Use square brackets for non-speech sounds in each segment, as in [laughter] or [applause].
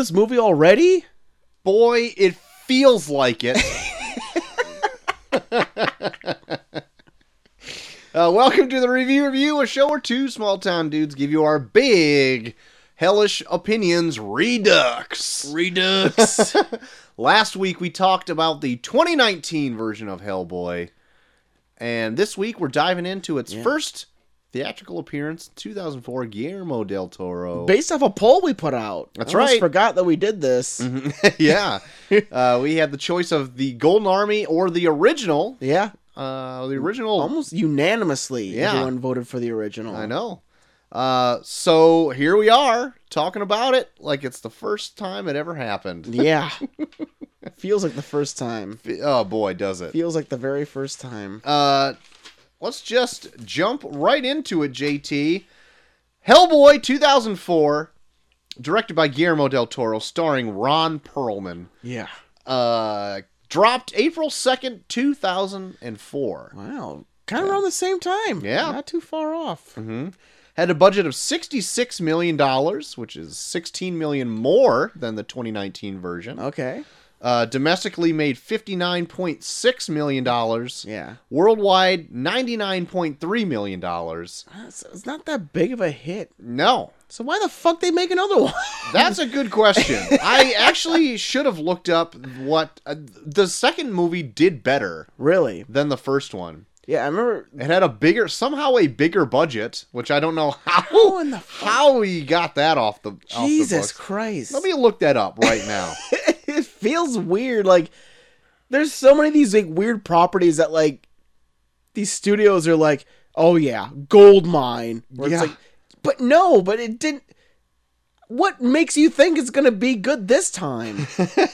this movie already? Boy, it feels like it. [laughs] uh, welcome to the review review, a show where two small town dudes give you our big hellish opinions redux. Redux. [laughs] Last week we talked about the 2019 version of Hellboy, and this week we're diving into its Yeah. first theatrical appearance, 2004 Guillermo del Toro. Based off a poll we put out. That's I right. forgot that we did this. [laughs] yeah, uh, we had the choice of the Golden Army or the original. Yeah. Uh, the original. Almost unanimously, Yeah. everyone voted for the original. I know. Uh, so here we are talking about it like it's the first time it ever happened. [laughs] Yeah. Feels like the first time. Oh boy, does it. Feels like the very first time. Uh, let's just jump right into it, JT. Hellboy 2004, directed by Guillermo del Toro, starring Ron Perlman. Yeah. Uh, dropped April 2nd, 2004. Wow. Kind of around the same time. Yeah. Not too far off. hmm Had a budget of $66 million, which is 16 million more than the 2019 version. Okay. Uh, domestically made $59.6 million. Yeah. Worldwide, $99.3 million. It's, it's not that big of a hit. No, So why the fuck they make another [laughs] one? That's a good question. I actually should have looked up what uh, the second movie did better really? than the first one. Yeah, I remember. It had a bigger, somehow a bigger budget, which I don't know how How in the fuck? how he got that off the off the Jesus. Christ. Let me look that up right now. [laughs] feels weird. Like, there's so many of these like weird properties that like these studios are like, oh yeah, gold mine. Yeah. it's like, but no, but it didn't. What makes you think it's gonna be good this time?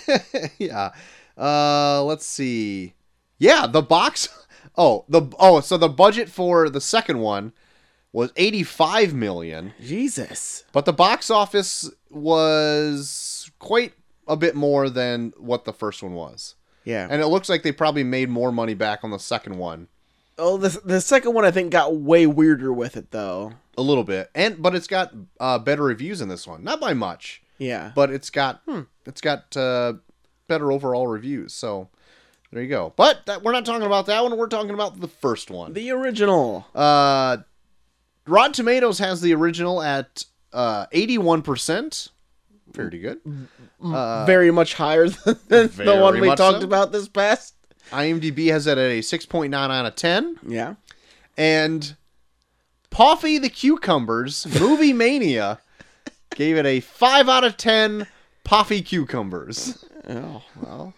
[laughs] yeah. Uh, let's see. Yeah, the box. [laughs] Oh, the oh, so the budget for the second one was eighty-five million. Jesus. But the box office was quite a bit more than what the first one was. Yeah. And it looks like they probably made more money back on the second one. oh, the the second one I think got way weirder with it though. A little bit. And but it's got uh, better reviews in this one. Not by much, Yeah. but it's got it's got uh, better overall reviews. So there you go. But that, we're not talking about that one. We're talking about the first one. the original. Uh, Rotten Tomatoes has the original at uh, 81%. Pretty good. Mm, mm, uh, mm. very much higher [laughs] than the one we much talked so. about this past. IMDb has it at a 6.9 out of 10. Yeah. And Poffy the Cucumbers, [laughs] Movie Mania, gave it a 5 out of 10 Poffy Cucumbers. Oh well.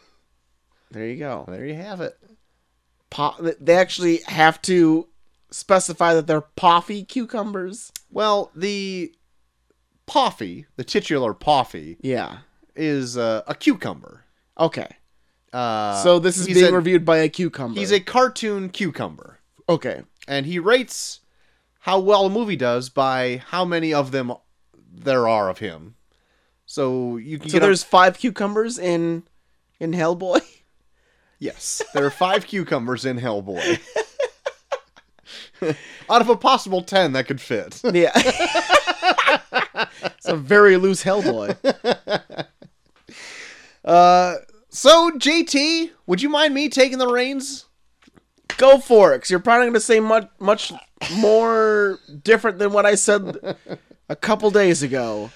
There you go. There you have it. Po- they actually have to specify that they're poffy cucumbers. Well, the Poffy, the titular Poffy, Yeah. is uh, a cucumber. Okay. Uh, so this is being a, reviewed by a cucumber. He's a cartoon cucumber. okay. and he rates how well a movie does by how many of them there are of him. So you can So get a- there's five cucumbers in in Hellboy. [laughs] yes, there are five cucumbers in Hellboy. [laughs] Out of a possible ten that could fit. yeah. [laughs] [laughs] it's a very loose Hellboy. [laughs] Uh, so JT, would you mind me taking the reins? Go for it, 'cause you're probably going to say much much more different than what I said a couple days ago.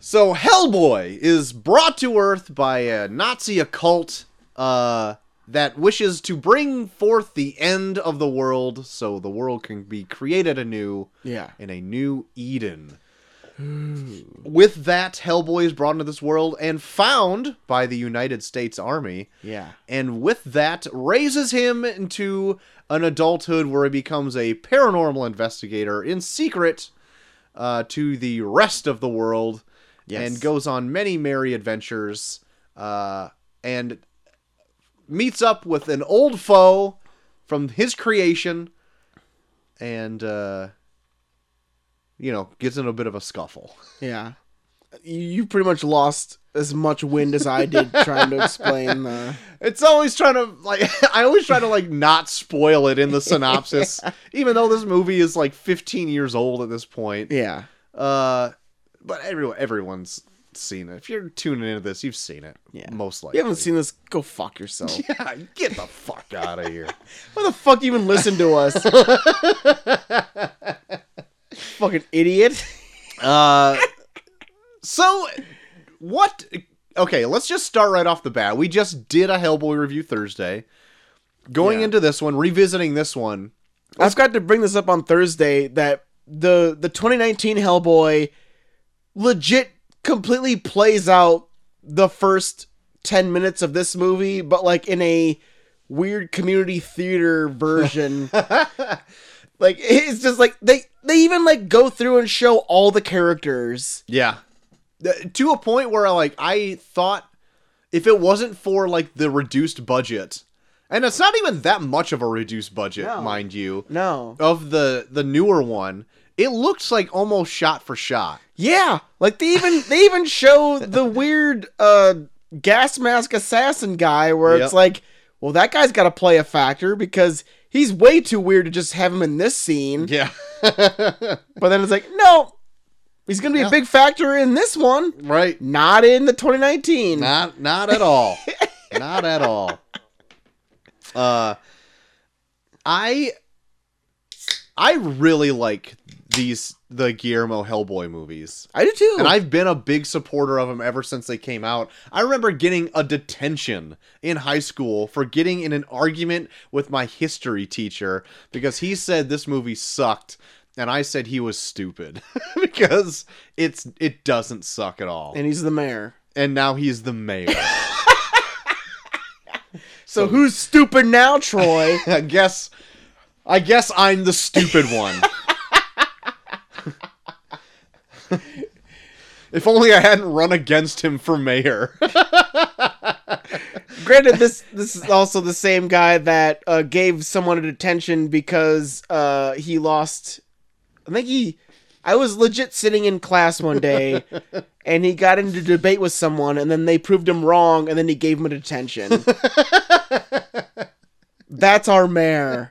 So Hellboy is brought to Earth by a Nazi occult uh, that wishes to bring forth the end of the world, so the world can be created anew Yeah. in a new Eden. With that, Hellboy is brought into this world and found by the United States Army, Yeah. and with that, raises him into an adulthood where he becomes a paranormal investigator in secret uh, to the rest of the world Yes. and goes on many merry adventures uh, and meets up with an old foe from his creation and uh, you know gets in a bit of a scuffle [laughs] Yeah. You, you pretty much lost as much wind as I did trying to explain the. [laughs] it's always trying to like [laughs] i always try to like not spoil it in the synopsis even though this movie is like 15 years old at this point Yeah. uh but everyone everyone's seen it. If you're tuning into this, you've seen it. Yeah. most If likely. you haven't seen this, go fuck yourself. Yeah, get the fuck out of here. Why the fuck you even listen to us? Fucking idiot. Uh, so what? Okay, let's just start right off the bat. We just did a Hellboy review Thursday. Going Yeah. into this one, revisiting this one. I forgot to bring this up on Thursday that the the 2019 Hellboy legit completely plays out the first 10 minutes of this movie, but like in a weird community theater version. [laughs] like it's just like they they even like go through and show all the characters. Yeah. To a point where like I thought if it wasn't for like the reduced budget, and it's not even that much of a reduced budget, No. mind you, No. of the the newer one, it looks like almost shot for shot. Yeah, like they even [laughs] they even show the weird uh gas mask assassin guy where Yep. it's like, well, that guy's got to play a factor because he's way too weird to just have him in this scene. Yeah. [laughs] But then it's like, no, he's gonna be a big factor in this one, right. not in the 2019. Not not at all. [laughs] not at all. Uh I I really like these the Guillermo Hellboy movies. I do too. And I've been a big supporter of them ever since they came out. I remember getting a detention in high school for getting in an argument with my history teacher because he said this movie sucked and I said he was stupid [laughs] because it's it doesn't suck at all. and he's the mayor. And now he's the mayor. [laughs] [laughs] So, who's stupid now, Troy? I guess I guess I'm the stupid one. [laughs] if only I hadn't run against him for mayor. [laughs] Granted, this this is also the same guy that uh, gave someone a detention because uh, he lost. I think he. I was legit sitting in class one day, [laughs] and he got into debate with someone, and then they proved him wrong, and then he gave him a detention. That's our mayor.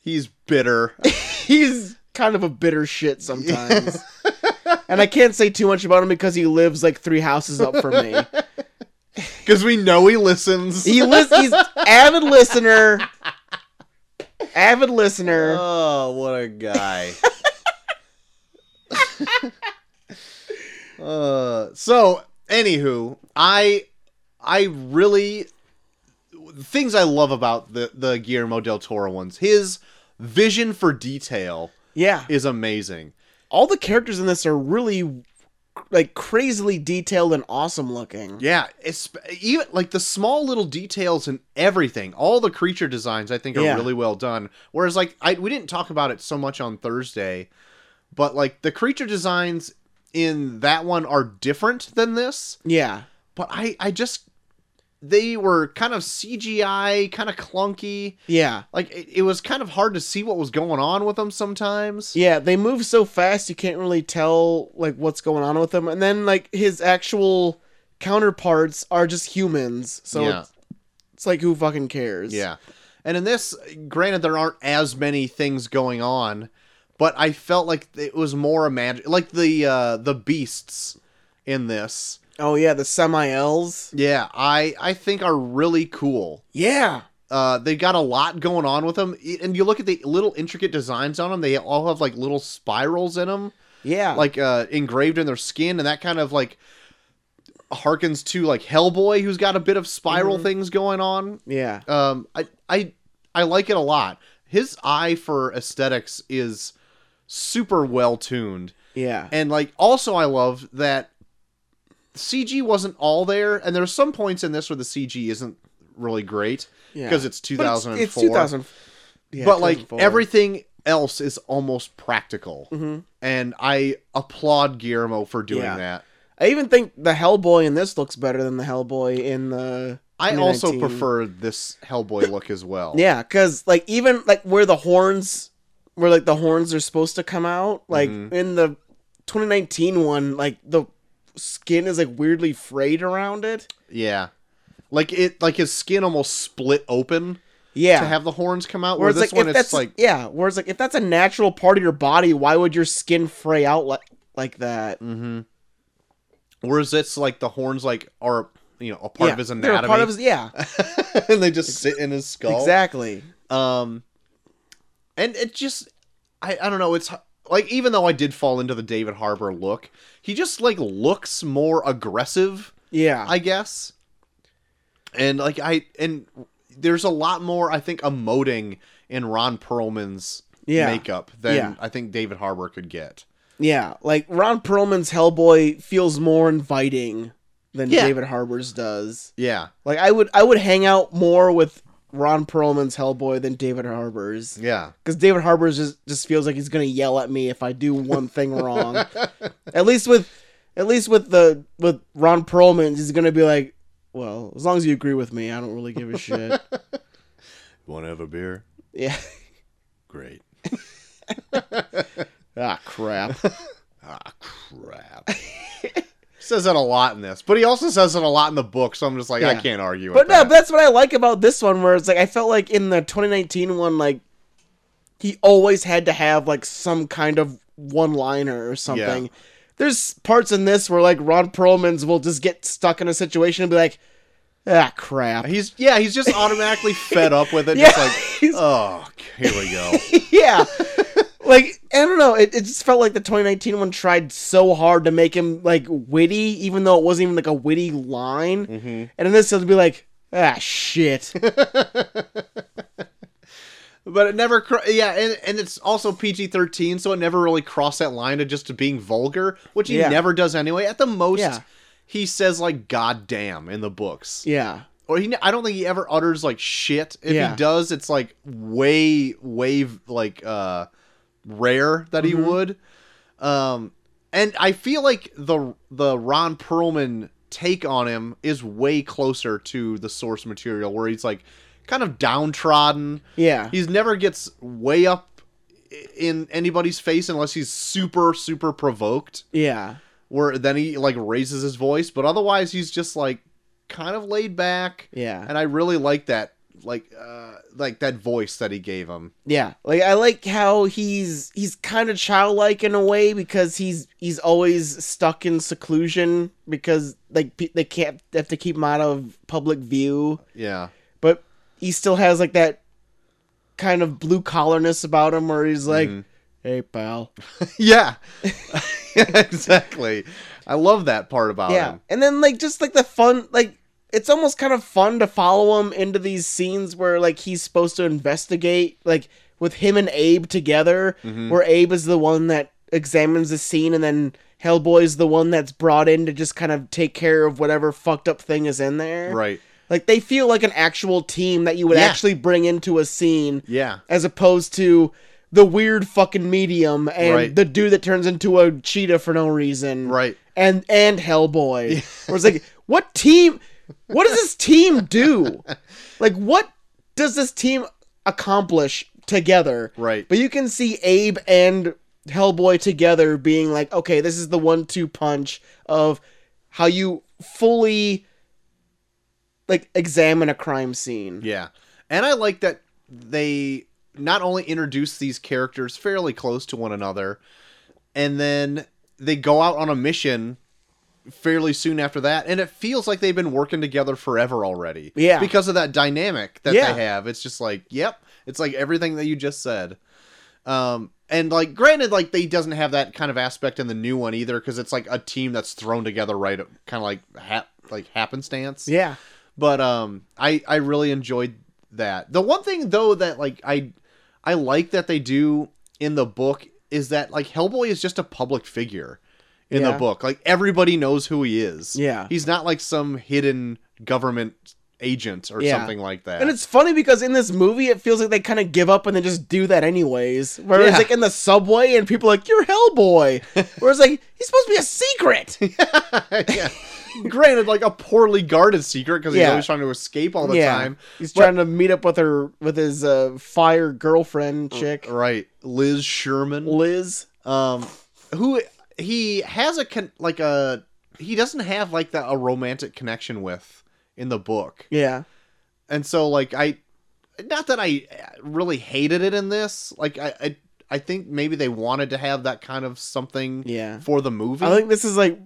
He's bitter. He's kind of a bitter shit sometimes. And I can't say too much about him because he lives like three houses up from me. [laughs] Because we know he listens. He lis- he's avid listener. Avid listener. Oh, what a guy. [laughs] uh, so, anywho, I I really things I love about the the Guillermo del Toro ones. His vision for detail Yeah. is amazing. All the characters in this are really like crazily detailed and awesome looking. Yeah, it's even like the small little details and everything. All the creature designs I think are Yeah. really well done. Whereas like I we didn't talk about it so much on Thursday, but like the creature designs in that one are different than this. Yeah. But I I just they were kind of CGI, kind of clunky. Yeah. Like it, it was kind of hard to see what was going on with them sometimes. Yeah, they move so fast you can't really tell like what's going on with them. And then like his actual counterparts are just humans. So Yeah. it's, it's like who fucking cares? Yeah. And in this, granted, there aren't as many things going on, but I felt like it was more imagine like the uh, the beasts in this. Oh yeah, the Sammaels. Yeah, I I think are really cool. Yeah. Uh, they got a lot going on with them, and you look at the little intricate designs on them. They all have like little spirals in them, Yeah. like uh, engraved in their skin, and that kind of like harkens to like Hellboy, who's got a bit of spiral Mhm. things going on. yeah. Um, I I I like it a lot. His eye for aesthetics is super well tuned, Yeah. and like also I love that CG wasn't all there, and there's some points in this where the CG isn't really great Yeah. because it's But 2004. It's, 2000. Yeah, but like everything else is almost practical, Mhm. and I applaud Guillermo for doing Yeah. that. I even think the Hellboy in this looks better than the Hellboy in the. I also prefer this Hellboy look as well. Yeah, because like even like where the horns, where like the horns are supposed to come out, like Mhm. in the 2019 one, like the skin is like weirdly frayed around it. Yeah. Like it like his skin almost split open Yeah. to have the horns come out. Where Whereas this like one it's that's like yeah, whereas like if that's a natural part of your body, why would your skin fray out like like that? Mm-hmm. Whereas it's like the horns like are you know a part yeah, of his they're a anatomy, part of his yeah, [laughs] and they just sit in his skull. exactly. Um, and it just, I, I don't know. It's like even though I did fall into the David Harbour look, he just like looks more aggressive, Yeah, I guess. And like I and there's a lot more I think emoting in Ron Perlman's Yeah. makeup than Yeah. I think David Harbour could get. yeah. Like Ron Perlman's Hellboy feels more inviting than Yeah. David Harbour's does. Yeah, Like I would I would hang out more with Ron Perlman's Hellboy than David Harbour's. yeah, Because David Harbour's just just feels like he's gonna yell at me if I do one thing wrong. [laughs] at least with at least with the with Ron Perlman, he's gonna be like, Well, as long as you agree with me, I don't really give a shit. [laughs] Want to have a beer? yeah. Great. [laughs] Ah crap. Ah, crap. Says that a lot in this, but he also says it a lot in the book. So I'm just like, I can't argue with But no, that. but that's what I like about this one, where it's like I felt like in the 2019 one, like he always had to have like some kind of one-liner or something. Yeah. There's parts in this where like Ron Perlman's will just get stuck in a situation and be like, ah, crap. He's yeah, he's just automatically fed up with it. [laughs] Yeah, Just like, oh, here we go. [laughs] yeah. Like I don't know, it, it just felt like the 2019 one tried so hard to make him like witty, even though it wasn't even like a witty line. Mhm. And in this, he'll be like, ah, shit. [laughs] But it never, cr- yeah, and, and it's also PG thirteen, so it never really crossed that line to just being vulgar, which he Yeah. never does anyway. At the most, Yeah. he says like "God damn" in the books, yeah. or he, I don't think he ever utters like shit. If Yeah. he does, it's like way, way like uh rare that he Mhm. would. Um, and I feel like the the Ron Perlman take on him is way closer to the source material, where he's like kind of downtrodden. Yeah. He's never gets way up in anybody's face unless he's super super provoked. Yeah. Where then he like raises his voice, but otherwise he's just like kind of laid back. Yeah. And I really like that like uh like that voice that he gave him. Yeah. Like I like how he's he's kind of childlike in a way because he's he's always stuck in seclusion because like pe- they can't they have to keep him out of public view, Yeah. but he still has like that kind of blue collarness about him where he's like, Mhm. "Hey pal." [laughs] [laughs] yeah. exactly. I love that part about yeah. him. And then like just like the fun like it's almost kind of fun to follow him into these scenes where like he's supposed to investigate like with him and Abe together Mhm. where Abe is the one that examines the scene and then Hellboy's the one that's brought in to just kind of take care of whatever fucked up thing is in there. Right. Like they feel like an actual team that you would Yeah. actually bring into a scene Yeah. as opposed to the weird fucking medium and Right. the dude that turns into a cheetah for no reason Right. and and Hellboy. [laughs] Where it's like, what team? What does this team do? Like, what does this team accomplish together? Right. But you can see Abe and Hellboy together being like, okay, this is the one-two punch of how you fully like examine a crime scene. Yeah. And I like that they not only introduce these characters fairly close to one another, and then they go out on a mission fairly soon after that, and it feels like they've been working together forever already. Yeah. Because of that dynamic that Yeah. they have. It's just like, yep. It's like everything that you just said. Um, and like, granted, like they doesn't have that kind of aspect in the new one either, because it's like a team that's thrown together right, kind of like hap- like happenstance Yeah. but um i i really enjoyed that the one thing though that like i i like that they do in the book is that like hellboy is just a public figure in Yeah. the book like everybody knows who he is Yeah. he's not like some hidden government agent or Yeah. something like that And it's funny because in this movie, it feels like they kind of give up and they just do that anyways. Whereas, Yeah. like in the subway, and people are like, "You're Hellboy," [laughs] whereas like he's supposed to be a secret. [laughs] yeah granted like a poorly guarded secret because he's always trying to escape all the time he's But- trying to meet up with her with his uh, fire girlfriend chick, right liz sherman Liz. um who he has a con- like a he doesn't have like that a romantic connection with in the book Yeah, and so like i not that i really hated it in this like i i, I think maybe they wanted to have that kind of something Yeah. for the movie. I think this is like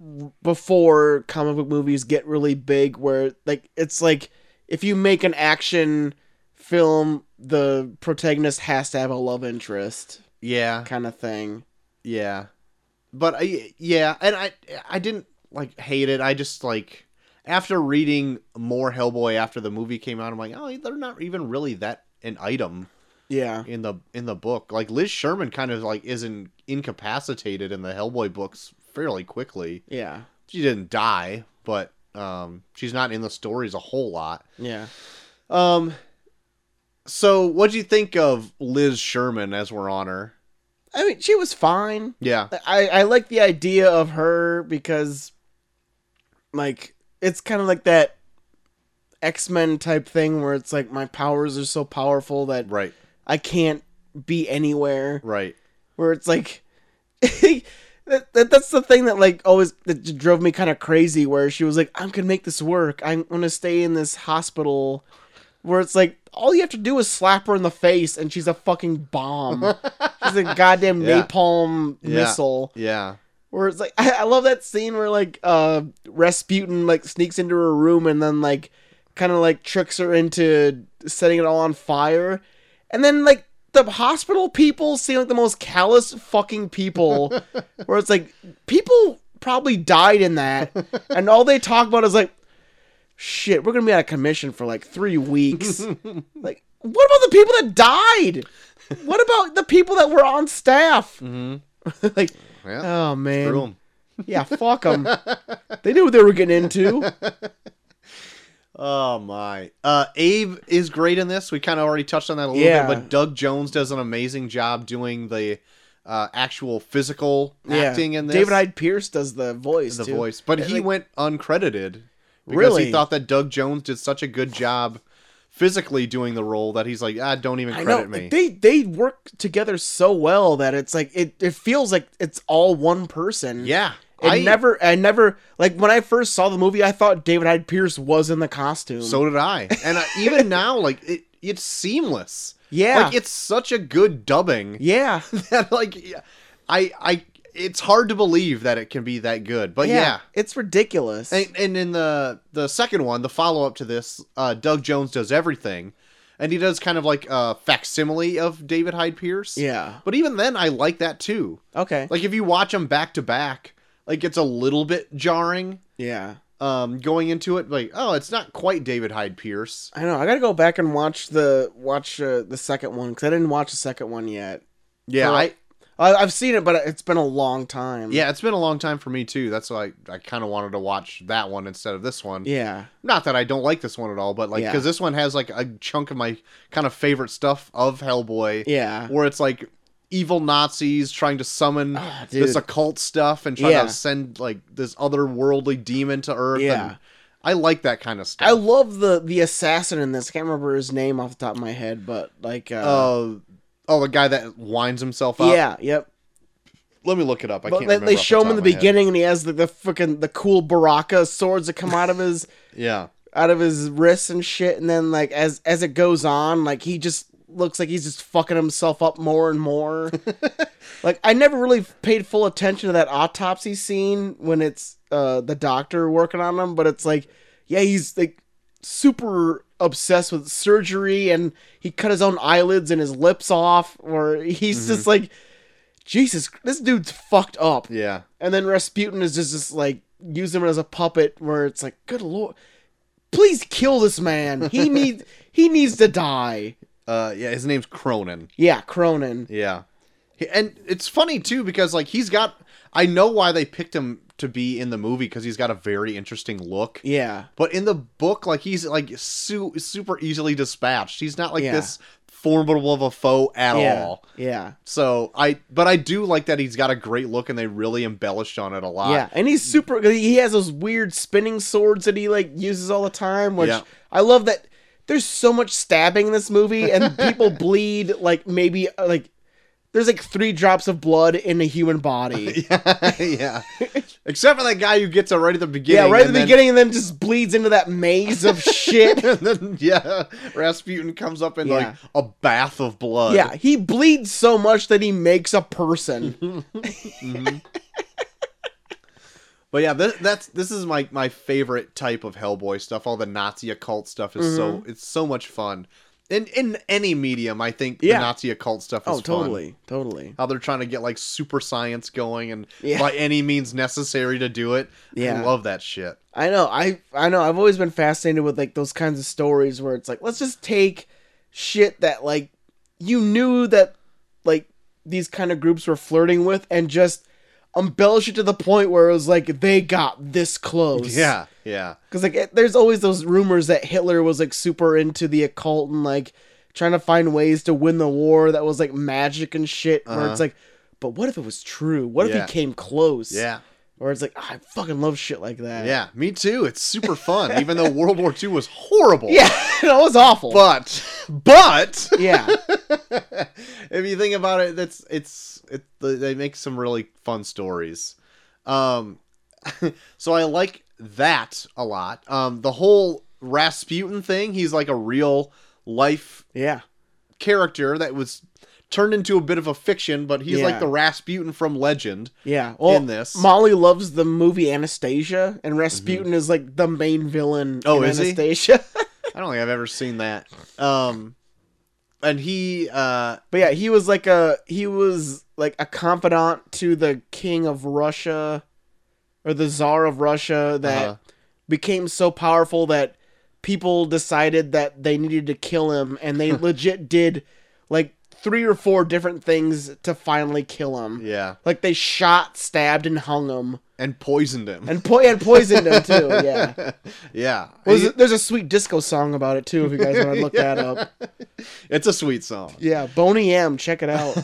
before comic book movies get really big, where like it's like if you make an action film, the protagonist has to have a love interest, yeah, kind of thing. yeah. But I yeah, and I I didn't like hate it. I just like after reading more Hellboy after the movie came out, I'm like, oh, they're not even really that an item Yeah, in the in the book. Like Liz Sherman kind of like isn't incapacitated in the Hellboy books fairly quickly. yeah, She didn't die, but um she's not in the stories a whole lot. yeah. Um so what do you think of Liz Sherman as we're on her? I mean, she was fine. Yeah. I I like the idea of her because, like, it's kind of like that X Men type thing where it's like my powers are so powerful that Right. I can't be anywhere. Right. Where it's like, [laughs] that, that that's the thing that like always that drove me kind of crazy. Where she was like, I'm gonna make this work. I'm gonna stay in this hospital. Where it's like all you have to do is slap her in the face and she's a fucking bomb. [laughs] she's a goddamn Yeah. napalm Yeah. missile. Yeah. Where it's like [laughs] I, I love that scene where like uh Rasputin like sneaks into her room and then like kind of like tricks her into setting it all on fire. And then like the hospital people seem like the most callous fucking people [laughs] where it's like people probably died in that and all they talk about is like shit, we're going to be out of commission for like 3 weeks. [laughs] like what about the people that died? What about the people that were on staff? Mhm. [laughs] like Yeah. Oh man. Yeah, fuck them. [laughs] they knew what they were getting into. Oh my. Uh Abe is great in this. We kind of already touched on that a little Yeah. bit, but Doug Jones does an amazing job doing the uh, actual physical acting in this. David Hyde Pierce does the voice. the too. voice, but he Like, went uncredited because Really? he thought that Doug Jones did such a good job physically doing the role that he's like, ah, don't even I credit know me. they they work together so well that it's like it, it feels like it's all one person. yeah, It I never I never like when I first saw the movie I thought David Hyde Pierce was in the costume. So did I, and I, even [laughs] now, like it, it's seamless. yeah. Like it's such a good dubbing yeah. [laughs] that like I I it's hard to believe that it can be that good. But yeah. It's ridiculous. And, and in the the second one, the follow up to this, uh, Doug Jones does everything, and he does kind of like a facsimile of David Hyde Pierce. yeah. But even then, I like that too. Okay. Like if you watch them back to back, like it's a little bit jarring. yeah. Um, going into it, like oh, it's not quite David Hyde Pierce. I know. I got to go back and watch the watch uh, the second one cuz I didn't watch the second one yet. Yeah, I I, I've seen it, but it's been a long time. yeah, it's been a long time for me too. That's why I, I kind of wanted to watch that one instead of this one. Yeah. Not that I don't like this one at all, but like Yeah. because this one has like a chunk of my kind of favorite stuff of Hellboy. Yeah. where it's like evil Nazis trying to summon Ah, this occult stuff and try Yeah. to send like this otherworldly demon to Earth. Yeah. and I like that kind of stuff. I love the the assassin in this. I can't remember his name off the top of my head, but like uh, uh, oh, the guy that winds himself up. yeah, yep. let me look it up. I But can't they, remember. they show him in the my head. beginning, and he has the, the freaking the cool Baraka swords that come out of his [laughs] Yeah, out of his wrists and shit. And then like as as it goes on, like he just looks like he's just fucking himself up more and more. [laughs] like I never really paid full attention to that autopsy scene when it's uh the doctor working on him, but it's like yeah, he's like super obsessed with surgery and he cut his own eyelids and his lips off or he's just like Jesus, this dude's fucked up. yeah. And then Rasputin is just, just like use him as a puppet where it's like, good lord, please kill this man. He [laughs] needs he needs to die. Uh, yeah. His name's Kroenen. Yeah, Kroenen. Yeah, and it's funny too because like he's got. I know why they picked him to be in the movie because he's got a very interesting look. Yeah. But in the book, like he's like su- super easily dispatched. He's not like Yeah. this formidable of a foe at Yeah. all. Yeah. So I, but I do like that he's got a great look, and they really embellished on it a lot. Yeah. And he's super he has those weird spinning swords that he like uses all the time, which Yeah. I love that there's so much stabbing in this movie and people [laughs] bleed like maybe uh, like there's like three drops of blood in a human body. [laughs] yeah, yeah. Except for that guy who gets it right at the beginning. Yeah, right at the then- beginning, and then just bleeds into that maze of [laughs] shit. and then yeah, Rasputin comes up in like a bath of blood. yeah, he bleeds so much that he makes a person. [laughs] But yeah, this, that's this is my my favorite type of Hellboy stuff. All the Nazi occult stuff is so Mm-hmm. it's so much fun. In in any medium, I think Yeah. the Nazi occult stuff oh, is oh, fun. totally, totally. How they're trying to get like super science going and Yeah. by any means necessary to do it. Yeah, I love that shit. I know. I I know. I've always been fascinated with like those kinds of stories where it's like, let's just take shit that like you knew that like these kind of groups were flirting with and just embellish it to the point where it was like they got this close. Yeah, yeah. Because like it, there's always those rumors that Hitler was like super into the occult and like trying to find ways to win the war that was like magic and shit. Where Uh-huh. it's like, but what if it was true? What if Yeah. he came close? Yeah. Where it's like, "Ah, I fucking love shit like that. Yeah, me too. It's super fun, even though World War II was horrible. Yeah, [laughs] it was awful. But but [laughs] yeah, [laughs] if you think about it, that's it's it. They make some really fun stories. Um, so I like that a lot. Um, the whole Rasputin thing. He's like a real life yeah, character that was turned into a bit of a fiction, but he's like the Rasputin from legend. yeah. Well, In this. Molly loves the movie Anastasia, and Rasputin is like the main villain. Oh, in is he? Anastasia? [laughs] I don't think I've ever seen that. Um, and he uh but yeah, he was like a he was like a confidant to the king of Russia, or the czar of Russia that Uh-huh. became so powerful that people decided that they needed to kill him, and they [laughs] legit did like three or four different things to finally kill him. yeah, Like they shot, stabbed, and hung him, and poisoned him. and po- and poisoned him too. [laughs] Yeah, yeah. Well, there's, a, there's a sweet disco song about it too. If you guys want to look [laughs] that up, [laughs] it's a sweet song. yeah, Boney M, check it out.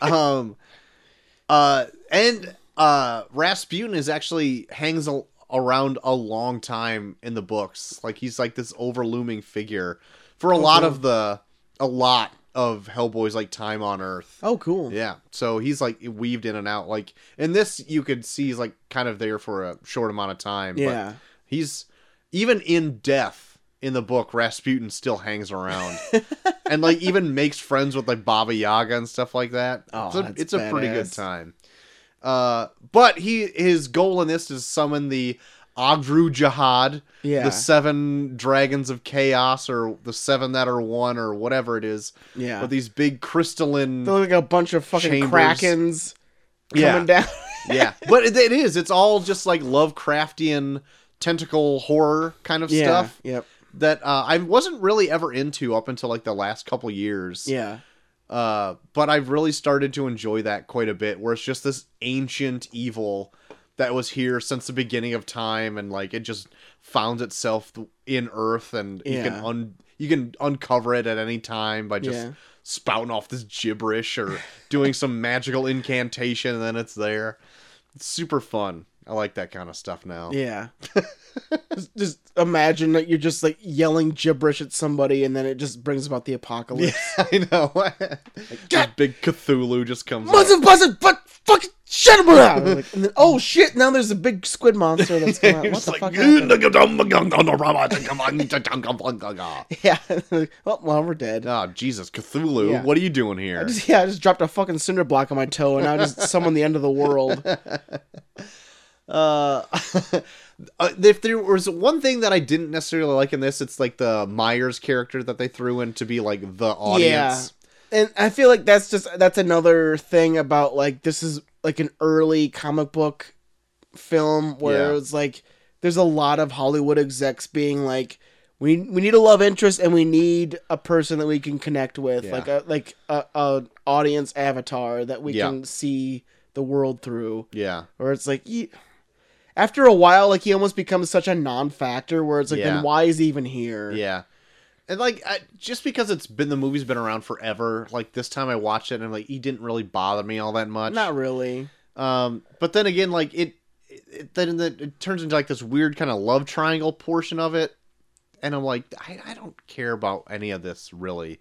um uh and uh Rasputin is actually hangs a, around a long time in the books like he's like this overlooming figure for a lot of the a lot of Hellboy's like time on earth Oh, cool. yeah so he's like weaved in and out like in this you could see he's like kind of there for a short amount of time but Yeah. he's even in death in the book Rasputin still hangs around [laughs] and like even makes friends with like Baba Yaga and stuff like that. Oh, it's a, it's a pretty good time. Uh, but he his goal in this is summon the Ogdru Jahad, Yeah. the seven dragons of chaos, or the seven that are one, or whatever it is. Yeah. With these big crystalline, They're like a bunch of fucking Chambers. krakens Yeah. coming down. [laughs] yeah. But it, it is. It's all just like Lovecraftian tentacle horror kind of yeah. stuff Yep. that uh, I wasn't really ever into up until like the last couple years. Yeah. Uh, but I've really started to enjoy that quite a bit, where it's just this ancient evil that was here since the beginning of time, and like it just found itself in Earth, and you can un you can uncover it at any time by just Yeah. spouting off this gibberish or doing some [laughs] magical incantation, and then it's there. It's super fun. I like that kind of stuff now. Yeah. [laughs] just, just imagine that you're just like yelling gibberish at somebody and then it just brings about the apocalypse. [laughs] Yeah, I know. Just big Cthulhu just comes. Buzzing, buzzing, but fucking shut him. Like, and then, oh shit, now there's a big squid monster that's come out. What the like, fuck oh Yeah. well, well, we're dead. Oh Jesus, Cthulhu! Yeah. What are you doing here? I just, yeah, I just dropped a fucking cinder block on my toe and I just summoned the end of the world. Uh, uh, if there was one thing that I didn't necessarily like in this, it's like the Myers character that they threw in to be like the audience. And I feel like that's just that's another thing about like this is like an early comic book film where Yeah. it's like there's a lot of Hollywood execs being like we we need a love interest and we need a person that we can connect with Yeah. like a like a, a audience avatar that we Yeah. can see the world through Yeah, Or it's like ye- after a while like he almost becomes such a non-factor where it's like then why is he even here yeah. And like, I, just because it's been the movie's been around forever, like this time I watched it and like he didn't really bother me all that much. not really Um, but then again, like it, it then the, it turns into like this weird kind of love triangle portion of it, and I'm like, I, I don't care about any of this really.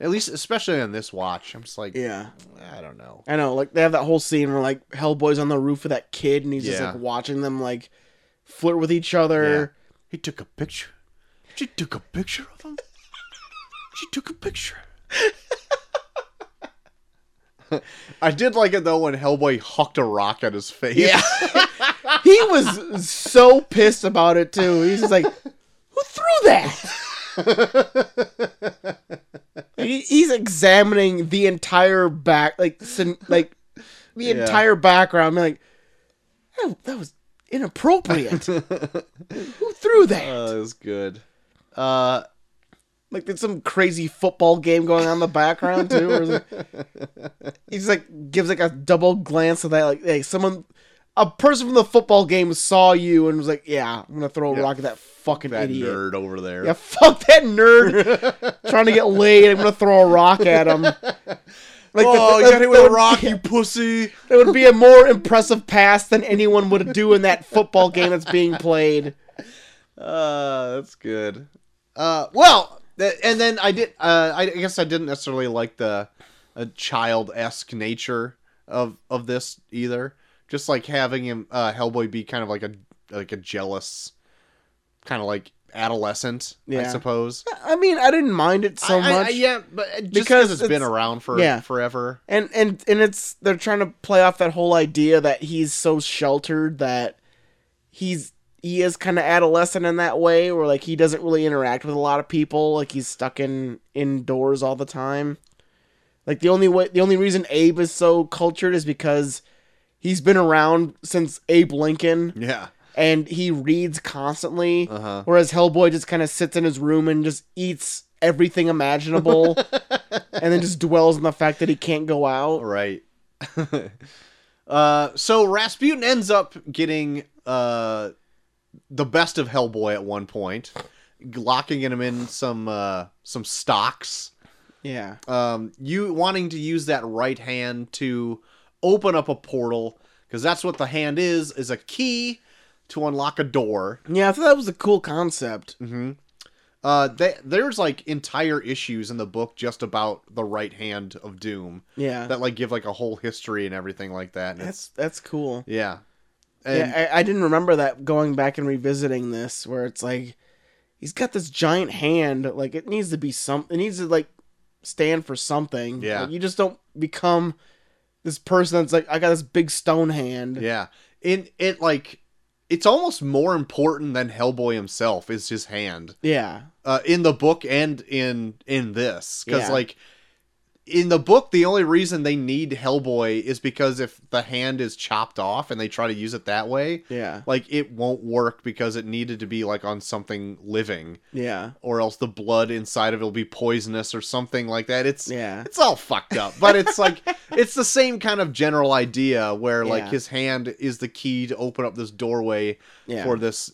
At least, especially on this watch, I'm just like, Yeah. I don't know. I know, like they have that whole scene where like Hellboy's on the roof of that kid and he's just like watching them like flirt with each other. He took a picture. She took a picture of him. She took a picture. [laughs] I did like it though when Hellboy hucked a rock at his face. Yeah. [laughs] he was so pissed about it too. He's just like, "Who threw that?" [laughs] He- He's examining the entire back, like, sin- like the Yeah. entire background. I'm like, that, that was inappropriate. Who threw that? Uh, it was good. Uh, like there's some crazy football game going on in the background too. Or [laughs] he's like gives like a double glance of that, like, hey, someone, a person from the football game saw you and was like, yeah, I'm gonna throw a Yeah. rock at that fucking that idiot. nerd over there. Yeah, fuck that nerd [laughs] trying to get laid. I'm gonna throw a rock at him. Like oh, you that- got hit with a rock, you [laughs] pussy. That would be a more impressive pass than anyone would do in that football game that's being played. Uh, that's good. Uh, well, th- and then I did. Uh, I guess I didn't necessarily like the uh, child esque nature of of this either. Just like having him, uh, Hellboy, be kind of like a like a jealous, kind of like adolescent, I suppose. I mean, I didn't mind it so I- I- much. yeah, but just Because because it's been around for yeah. forever. and and and it's they're trying to play off that whole idea that he's so sheltered that he's he is kind of adolescent in that way where like he doesn't really interact with a lot of people like he's stuck in indoors all the time like the only way the only reason abe is so cultured is because he's been around since abe lincoln Yeah. and he reads constantly Uh huh. Whereas Hellboy just kind of sits in his room and just eats everything imaginable [laughs] and then just dwells on the fact that he can't go out. Right. [laughs] uh, so Rasputin ends up getting uh, the best of Hellboy at one point, locking him in some uh, some stocks. Yeah. Um, you wanting to use that right hand to open up a portal because that's what the hand is is a key to unlock a door. Yeah, I thought that was a cool concept. Mm-hmm. Uh, they, there's like entire issues in the book just about the right hand of Doom Yeah. that like give like a whole history and everything like that. And it's that's that's cool. yeah, and yeah, I, I didn't remember that going back and revisiting this where it's like he's got this giant hand, like it needs to be some it needs to like stand for something. Yeah. Like, you just don't become this person that's like I got this big stone hand. yeah, in it like it's almost more important than Hellboy himself is his hand Yeah. uh, in the book and in in this because Yeah. like in the book the only reason they need Hellboy is because if the hand is chopped off and they try to use it that way. Yeah. Like it won't work because it needed to be like on something living, Yeah. or else the blood inside of it will be poisonous or something like that. It's Yeah. it's all fucked up but it's like [laughs] it's the same kind of general idea where like Yeah. his hand is the key to open up this doorway Yeah. for this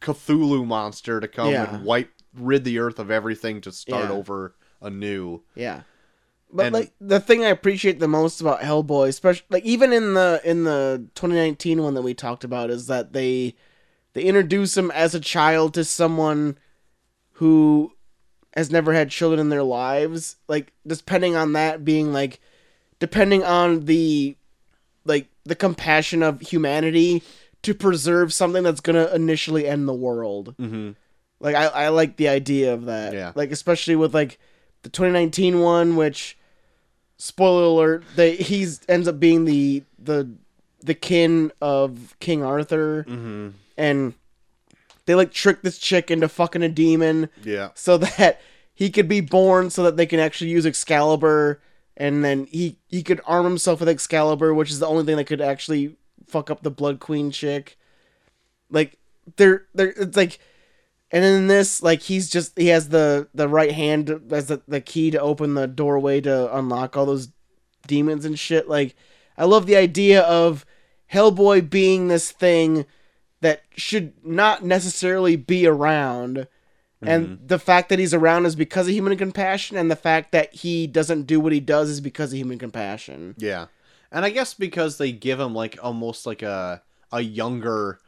cthulhu monster to come Yeah. and wipe rid the earth of everything to start over anew Yeah. But And- like the thing I appreciate the most about Hellboy, especially like even in the in the 2019 one that we talked about is that they they introduce him as a child to someone who has never had children in their lives, like depending on that being like depending on the like the compassion of humanity to preserve something that's going to initially end the world. mm-hmm. Like I, I like the idea of that. Yeah. Like especially with like the 2019 one, which spoiler alert, they he's ends up being the the the kin of King Arthur, Mm-hmm. and they like trick this chick into fucking a demon yeah so that he could be born, so that they can actually use Excalibur, and then he he could arm himself with Excalibur, which is the only thing that could actually fuck up the Blood Queen chick. Like they're they're it's like and in this, like he's just he has the the right hand as the, the key to open the doorway to unlock all those demons and shit. Like I love the idea of Hellboy being this thing that should not necessarily be around. And mm-hmm. the fact that he's around is because of human compassion, and the fact that he doesn't do what he does is because of human compassion. yeah and i guess because they give him like almost like a a younger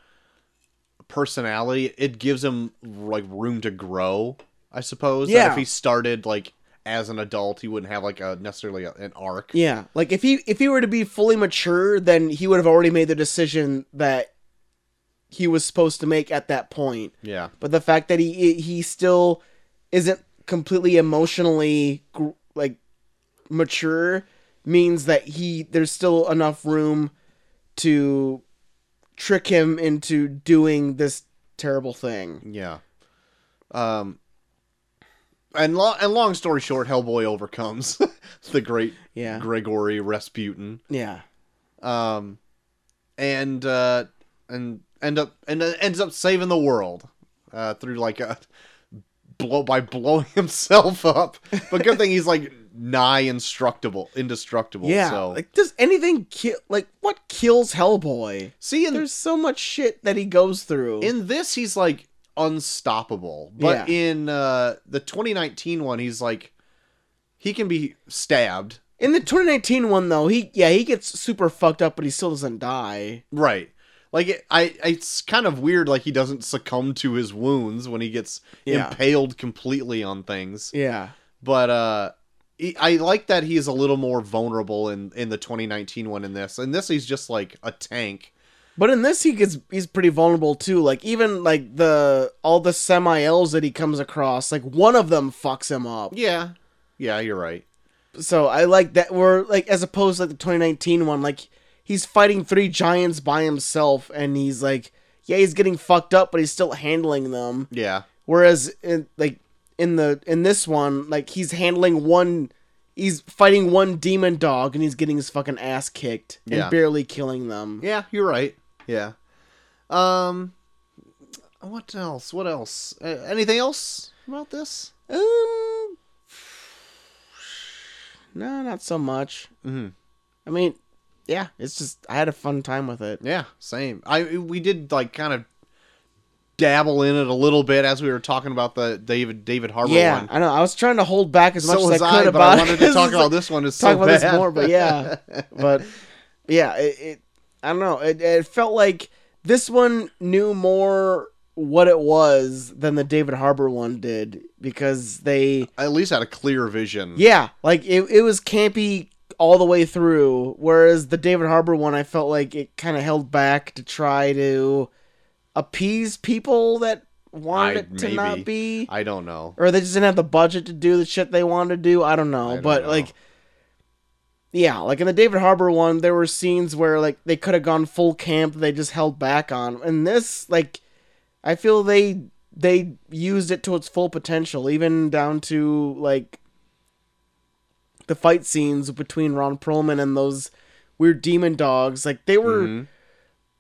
personality it gives him like room to grow i suppose Yeah. if he started like as an adult. He wouldn't have like a necessarily a, an arc. Yeah, like if he if he were to be fully mature, then he would have already made the decision that he was supposed to make at that point. Yeah. But the fact that he he still isn't completely emotionally like mature means that he there's still enough room to trick him into doing this terrible thing. Yeah. Um. And long and long story short, Hellboy overcomes [laughs] the great Yeah. Gregory Rasputin. Yeah. Um, and uh, and end up and uh, ends up saving the world uh, through like a blow by blowing [laughs] himself up. But good thing he's like nigh indestructible, indestructible. Yeah. So Like does anything kill like what kills Hellboy? see, There's so much shit that he goes through. in this he's like unstoppable, but Yeah. in uh, the 2019 one, he's like he can be stabbed. In the 2019 one though, he yeah, he gets super fucked up but he still doesn't die. Right. Like it, I, it's kind of weird. Like he doesn't succumb to his wounds when he gets Yeah. impaled completely on things. Yeah. but uh I like that he's a little more vulnerable in in the 2019 one in this. And this he's just like a tank. But in this he gets he's pretty vulnerable too. Like even like the all the Sammaels that he comes across, like one of them fucks him up. Yeah. Yeah, you're right. So I like that we're like as opposed to like the 2019 one, like he's fighting three giants by himself and he's like yeah, he's getting fucked up, but he's still handling them. Yeah. Whereas in like in the in this one, like he's handling one he's fighting one demon dog and he's getting his fucking ass kicked and Yeah. barely killing them. Yeah, you're right. Yeah. Um what else? What else? Uh, anything else about this? Um No, not so much. Mhm. I mean, yeah, it's just I had a fun time with it. Yeah, same. I we did like kind of dabble in it a little bit as we were talking about the David David Harbour yeah, one. I know. I was trying to hold back as much so as I could I, but about I wanted to [laughs] talk about like- this one. Is talk so about this more, but yeah, [laughs] but yeah, it, it I don't know. It, it felt like this one knew more what it was than the David Harbour one did because they at least had a clear vision. yeah, like it it was campy all the way through whereas the David Harbour one I felt like it kind of held back to try to appease people that wanted I- it to maybe. not be I don't know. or they just didn't have the budget to do the shit they wanted to do. I don't know, I don't but know. like, yeah, like in the David Harbour one, there were scenes where like they could have gone full camp, they just held back on. And this, like, I feel they they used it to its full potential, even down to like the fight scenes between Ron Perlman and those weird demon dogs. Like they were. Mhm.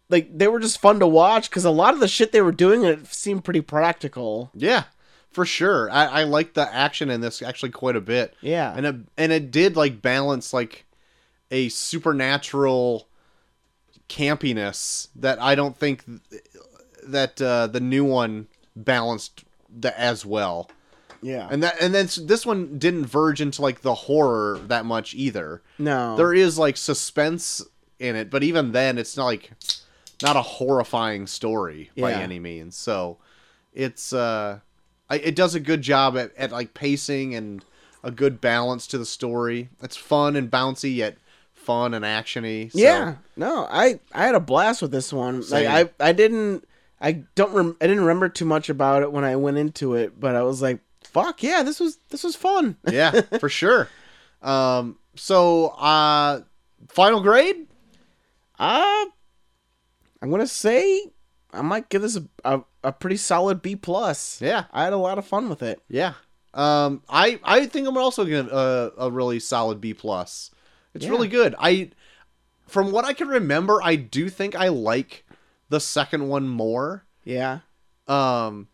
Like they were just fun to watch because a lot of the shit they were doing it seemed pretty practical. Yeah, for sure. I, I like the action in this actually quite a bit. Yeah, and it and it did like balance like a supernatural campiness that I don't think th- that uh, the new one balanced the, as well. yeah. And that and then this one didn't verge into like the horror that much either. no, There is like suspense in it, but even then it's not like not a horrifying story by Yeah. any means. So it's uh I, it does a good job at, at like pacing and a good balance to the story. It's fun and bouncy yet fun and actiony. So, Yeah, no, I I had a blast with this one. Same. Like I I didn't I don't rem- I didn't remember too much about it when I went into it, but I was like, fuck yeah, this was this was fun. [laughs] yeah, for sure. Um so uh final grade? Uh I'm gonna say I might give this a a, a pretty solid B plus. Yeah. I had a lot of fun with it. Yeah. Um, I I think I'm also gonna uh, a really solid B plus. It's Yeah. really good. I, from what I can remember, I do think I like the second one more. Yeah, Um,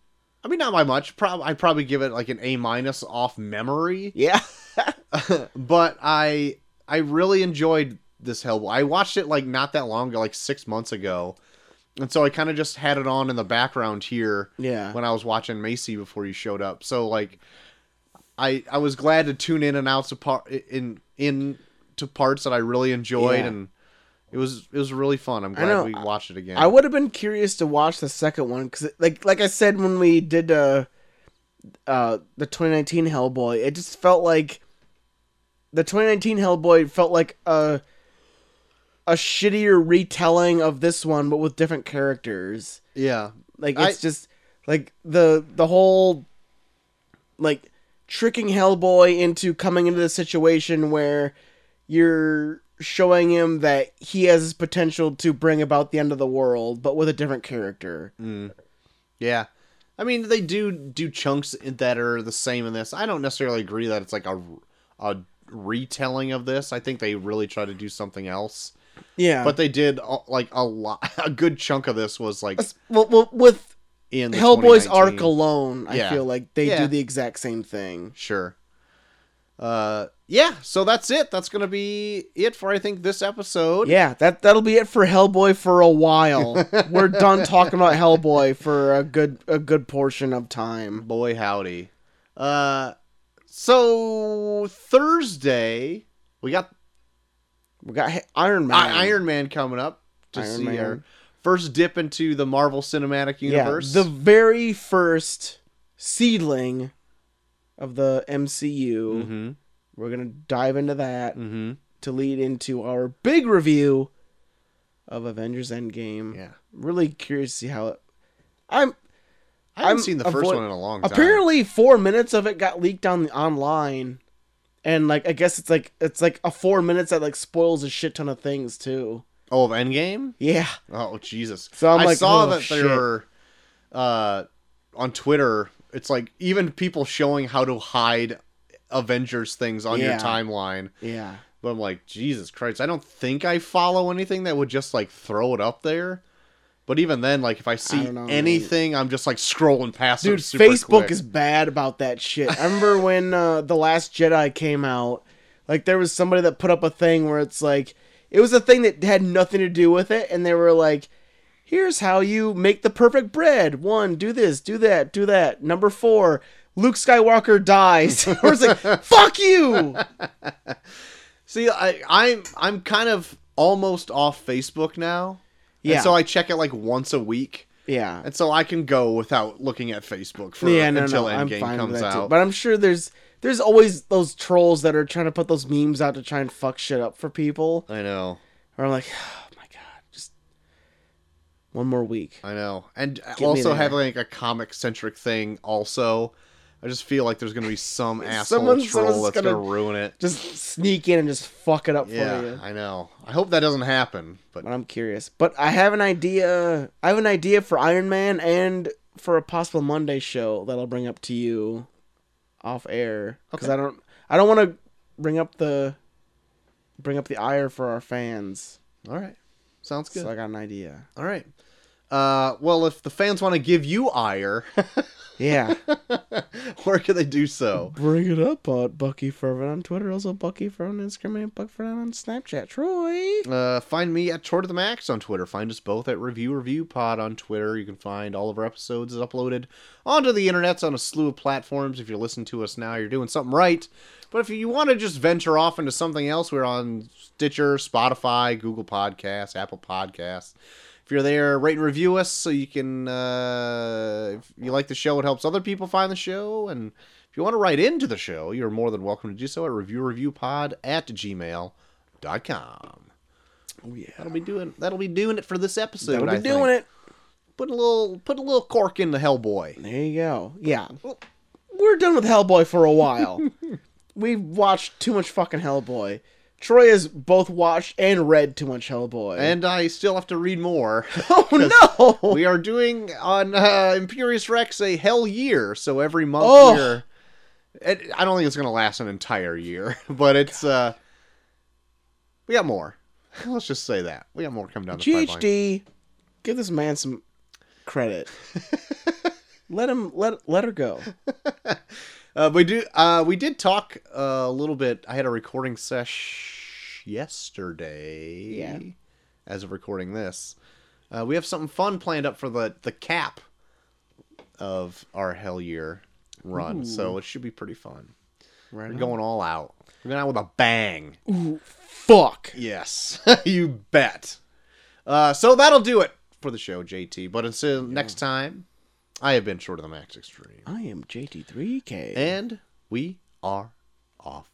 I mean not by much. Prob I probably give it like an A minus off memory, yeah, [laughs] [laughs] but I I really enjoyed this Hellboy. I watched it like not that long ago, like six months ago, and so I kind of just had it on in the background here yeah, when I was watching Macy before you showed up. So like, I I was glad to tune in and out to part in in to parts that I really enjoyed, Yeah. and it was it was really fun. I'm glad we watched it again. I would have been curious to watch the second one because, like, like I said when we did uh uh, the 2019 Hellboy. It just felt like the 2019 Hellboy felt like a a shittier retelling of this one, but with different characters. Yeah. Like I- it's just like the the whole like tricking Hellboy into coming into the situation where you're showing him that he has potential to bring about the end of the world, but with a different character. Mm. Yeah. I mean, they do do chunks that are the same in this. I don't necessarily agree that it's like a, a retelling of this. I think they really try to do something else. Yeah, But they did uh, like a lot. [laughs] A good chunk of this was like well, well, with in the Hellboy's arc alone, I Yeah. feel like they Yeah. do the exact same thing. Sure. Uh, yeah. So that's it. That's gonna be it for I think this episode. Yeah, that that'll be it for Hellboy for a while. [laughs] We're done talking about Hellboy for a good a good portion of time. Boy howdy. Uh, so Thursday we got We got Iron Man. I- Iron Man coming up to Iron see Man. our first dip into the Marvel Cinematic Universe. Yeah, the very first seedling of the MCU. mm-hmm. We're gonna dive into that Mm-hmm. to lead into our big review of Avengers Endgame. Yeah. Really curious to see how it. I'm I haven't I'm seen the first avoid- one in a long time. apparently four minutes of it got leaked on the online, and like I guess it's like it's like a four minutes that like spoils a shit ton of things too. Oh, of Endgame? Yeah, Oh, Jesus. So I'm I like, saw oh, that shit. there were uh, on Twitter. It's like even people showing how to hide Avengers things on your timeline. yeah. But I'm like, Jesus Christ! I don't think I follow anything that would just like throw it up there. But even then, like if I see don't know, anything, I'm just like scrolling past Dude, Facebook quick. is bad about that shit. I remember [laughs] when uh, the Last Jedi came out, like there was somebody that put up a thing where it's like it was a thing that had nothing to do with it, and they were like, "Here's how you make the perfect bread. One, do this, do that, do that. Number four, Luke Skywalker dies." [laughs] I was like, [laughs] "Fuck you!" See, I, I'm I'm kind of almost off Facebook now. Yeah. And so I check it like once a week. Yeah, And so I can go without looking at Facebook for yeah, no, until no, I'm Endgame comes out. too. But I'm sure there's there's always those trolls that are trying to put those memes out to try and fuck shit up for people. I know, Or I'm like, [sighs] oh my god, just one more week. I know, and me also having like a comic centric thing. Also, I just feel like there's gonna be some [laughs] asshole Someone- troll that's gonna, gonna- ruin it. Just sneak in and just fuck it up for Yeah, you. I know. I hope that doesn't happen. But But I'm curious. But I have an idea. I have an idea for Iron Man and for a possible Monday show that I'll bring up to you off air because Okay. I don't. I don't want to bring up the bring up the ire for our fans. all right, sounds good. So I got an idea. All right. Uh, well, if the fans want to give you ire, [laughs] Yeah. [laughs] where can they do so? Bring it up on Bucky Fervin on Twitter, also Bucky Fervin on Instagram, and Bucky Fervin on Snapchat. Troy. Uh, find me at Toward the Max on Twitter. Find us both at Review Review Pod on Twitter. You can find all of our episodes uploaded onto the internets on a slew of platforms. If you're listening to us now, you're doing something right. But if you want to just venture off into something else, we're on Stitcher, Spotify, Google Podcasts, Apple Podcasts. If you're there, rate and review us so you can. Uh, if you like the show, it helps other people find the show. And if you want to write into the show, you're more than welcome to do so at reviewreviewpod at gmail.com. Oh yeah. That'll be doing that'll be doing it for this episode. That'll I be doing it. Put a little put a little cork in the Hellboy. There you go. Yeah. [laughs] We're done with Hellboy for a while. [laughs] We've watched too much fucking Hellboy. Troy has both watched and read too much Hellboy. And I still have to read more. [laughs] oh no! we are doing on uh, Imperious Rex a Hell Year, so every month Oh. we're. It, I don't think it's gonna last an entire year, [laughs] but it's uh, we got more. [laughs] Let's just say that we got more coming down the pipeline. GHD, give this man some credit. let him let let her go. Uh, we do. Uh, we did talk uh, a little bit. I had a recording sesh yesterday. Yeah. As of recording this, uh, we have something fun planned up for the the cap of our Hell Year run. So it should be pretty fun. Right. We're going all out. We're going out with a bang. Ooh, Fuck. Yes, [laughs] you bet. Uh, so that'll do it for the show, JT. But until next time, I have been short of the max extreme. I am JT3K. And we are off.